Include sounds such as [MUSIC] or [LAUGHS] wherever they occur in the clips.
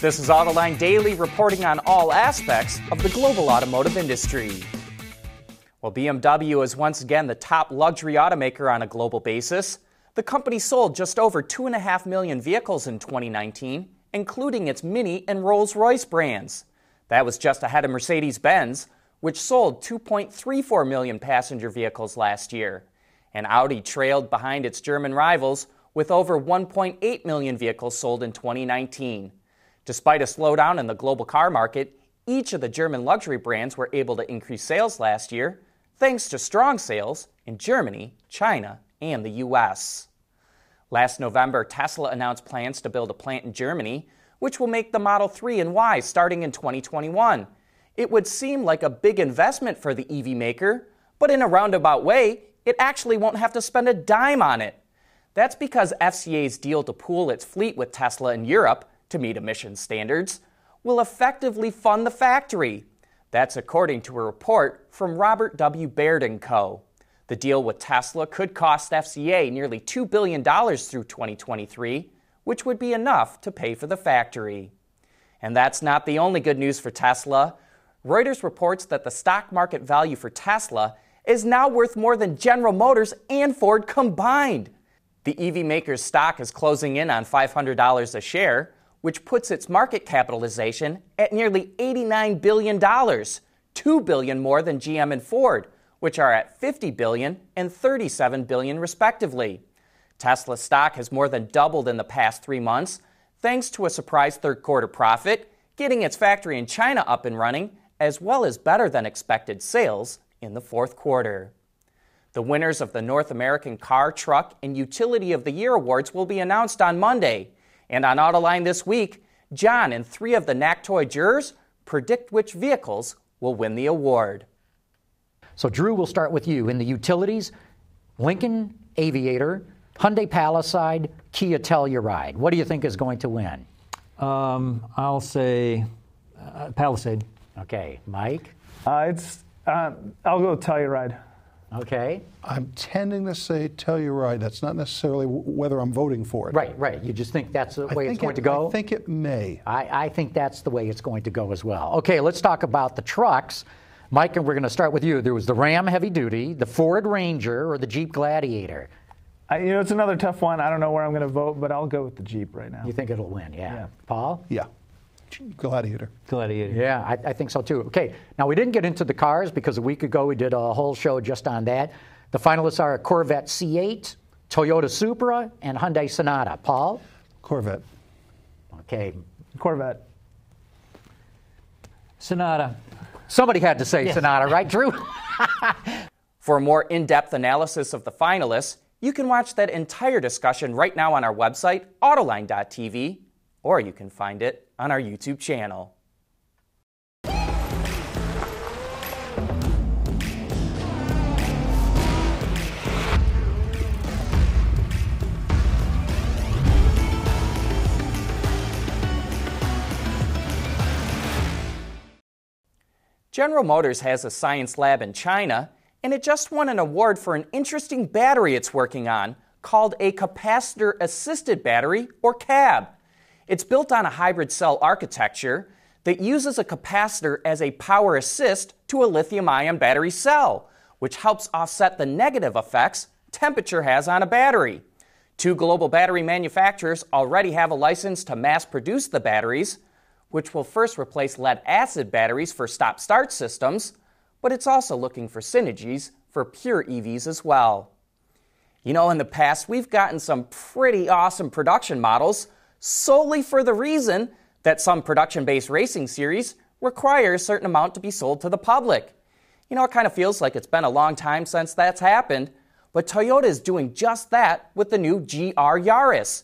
This is Autoline Daily reporting on all aspects of the global automotive industry. While BMW is once again the top luxury automaker on a global basis. The company sold just over 2.5 million vehicles in 2019, including its Mini and Rolls Royce brands. That was just ahead of Mercedes Benz, which sold 2.34 million passenger vehicles last year. And Audi trailed behind its German rivals with over 1.8 million vehicles sold in 2019. Despite a slowdown in the global car market, each of the German luxury brands were able to increase sales last year thanks to strong sales in Germany, China, and the US. Last November, Tesla announced plans to build a plant in Germany, which will make the Model 3 and Y starting in 2021. It would seem like a big investment for the EV maker, but in a roundabout way, it actually won't have to spend a dime on it. That's because FCA's deal to pool its fleet with Tesla in Europe to meet emission standards will effectively fund the factory. That's according to a report from Robert W. Baird & Co. The deal with Tesla could cost FCA nearly $2 billion through 2023, which would be enough to pay for the factory. And that's not the only good news for Tesla. Reuters reports that the stock market value for Tesla is now worth more than General Motors and Ford combined. The EV maker's stock is closing in on $500 a share, which puts its market capitalization at nearly $89 billion, 2 billion more than GM and Ford, which are at $50 billion and $37 billion respectively. Tesla stock has more than doubled in the past 3 months thanks to a surprise third quarter profit, getting its factory in China up and running, as well as better than expected sales in the fourth quarter. The winners of the North American Car, Truck, and Utility of the Year awards will be announced on Monday. And on Autoline this week, John and three of the NACTOY jurors predict which vehicles will win the award. So, Drew, we'll start with you. In the utilities, Lincoln Aviator, Hyundai Palisade, Kia Telluride. What do you think is going to win? Um, I'll say uh, Palisade. Okay, Mike. Uh, it's uh, I'll go Telluride. Okay. I'm tending to say Telluride. That's not necessarily w- whether I'm voting for it. Right, right. You just think that's the way it's going it- to go? I think it may. I, I think that's the way it's going to go as well. Okay, let's talk about the trucks. Mike, and we're going to start with you. There was the Ram Heavy Duty, the Ford Ranger, or the Jeep Gladiator. I, you know, it's another tough one. I don't know where I'm going to vote, but I'll go with the Jeep right now. You think it'll win, yeah. Yeah. Paul? Yeah. Gladiator. Gladiator. Yeah, I, I think so too. Okay, now we didn't get into the cars because a week ago we did a whole show just on that. The finalists are a Corvette C8, Toyota Supra, and Hyundai Sonata. Paul? Corvette. Okay, Corvette. Sonata. somebody had to say Sonata, right, Drew? [LAUGHS] For a more in depth analysis of the finalists, you can watch that entire discussion right now on our website, autoline.tv, or you can find it on our YouTube channel. General Motors has a science lab in China, and it just won an award for an interesting battery it's working on called a capacitor assisted battery, or CAB. It's built on a hybrid cell architecture that uses a capacitor as a power assist to a lithium ion battery cell, which helps offset the negative effects temperature has on a battery. Two global battery manufacturers already have a license to mass produce the batteries, which will first replace lead acid batteries for stop start systems, but it's also looking for synergies for pure EVs as well. You know, in the past, we've gotten some pretty awesome production models solely for the reason that some production based racing series require a certain amount to be sold to the public. You know, it kind of feels like it's been a long time since that's happened, but Toyota is doing just that with the new GR Yaris.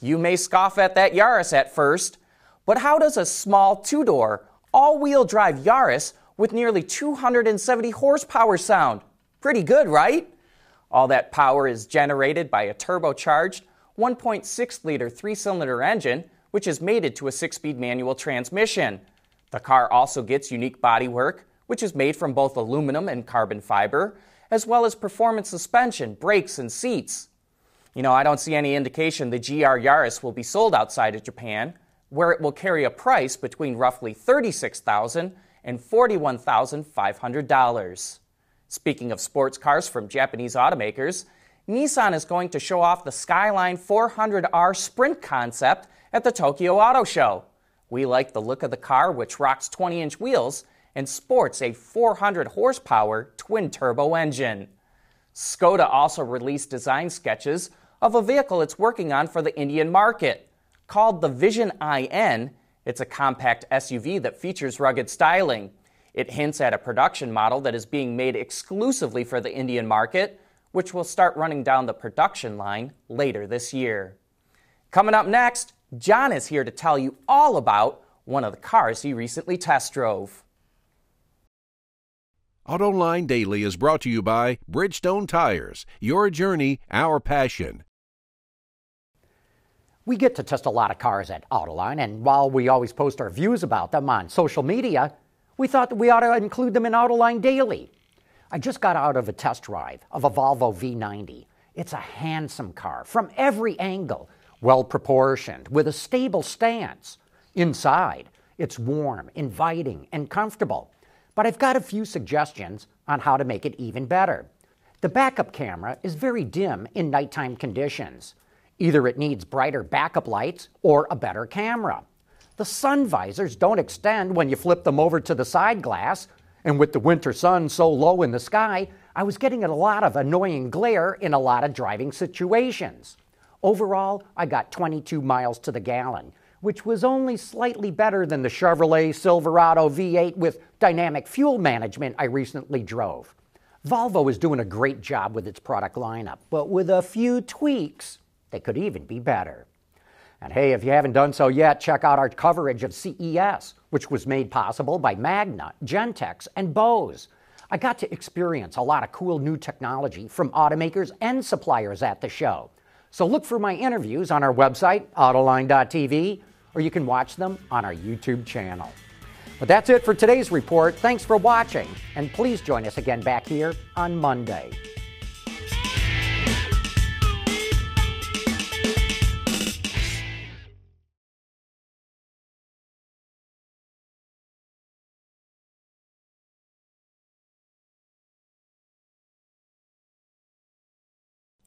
You may scoff at that Yaris at first, but how does a small two door, all wheel drive Yaris with nearly 270 horsepower sound? Pretty good, right? All that power is generated by a turbocharged 1.6 liter three cylinder engine, which is mated to a six speed manual transmission. The car also gets unique bodywork, which is made from both aluminum and carbon fiber, as well as performance suspension, brakes, and seats. You know, I don't see any indication the GR Yaris will be sold outside of Japan, where it will carry a price between roughly $36,000 and $41,500. Speaking of sports cars from Japanese automakers, Nissan is going to show off the Skyline 400R Sprint concept at the Tokyo Auto Show. We like the look of the car, which rocks 20 inch wheels and sports a 400 horsepower twin turbo engine. Skoda also released design sketches of a vehicle it's working on for the Indian market. Called the Vision IN, it's a compact SUV that features rugged styling. It hints at a production model that is being made exclusively for the Indian market, which will start running down the production line later this year. Coming up next, John is here to tell you all about one of the cars he recently test drove. AutoLine Daily is brought to you by Bridgestone Tires. Your journey, our passion. We get to test a lot of cars at Autoline, and while we always post our views about them on social media, we thought that we ought to include them in Autoline Daily. I just got out of a test drive of a Volvo V90. It's a handsome car from every angle, well proportioned, with a stable stance. Inside, it's warm, inviting, and comfortable. But I've got a few suggestions on how to make it even better. The backup camera is very dim in nighttime conditions. Either it needs brighter backup lights or a better camera. The sun visors don't extend when you flip them over to the side glass, and with the winter sun so low in the sky, I was getting a lot of annoying glare in a lot of driving situations. Overall, I got 22 miles to the gallon, which was only slightly better than the Chevrolet Silverado V8 with dynamic fuel management I recently drove. Volvo is doing a great job with its product lineup, but with a few tweaks, they could even be better. And hey, if you haven't done so yet, check out our coverage of CES, which was made possible by Magna, Gentex, and Bose. I got to experience a lot of cool new technology from automakers and suppliers at the show. So look for my interviews on our website, autoline.tv, or you can watch them on our YouTube channel. But that's it for today's report. Thanks for watching, and please join us again back here on Monday.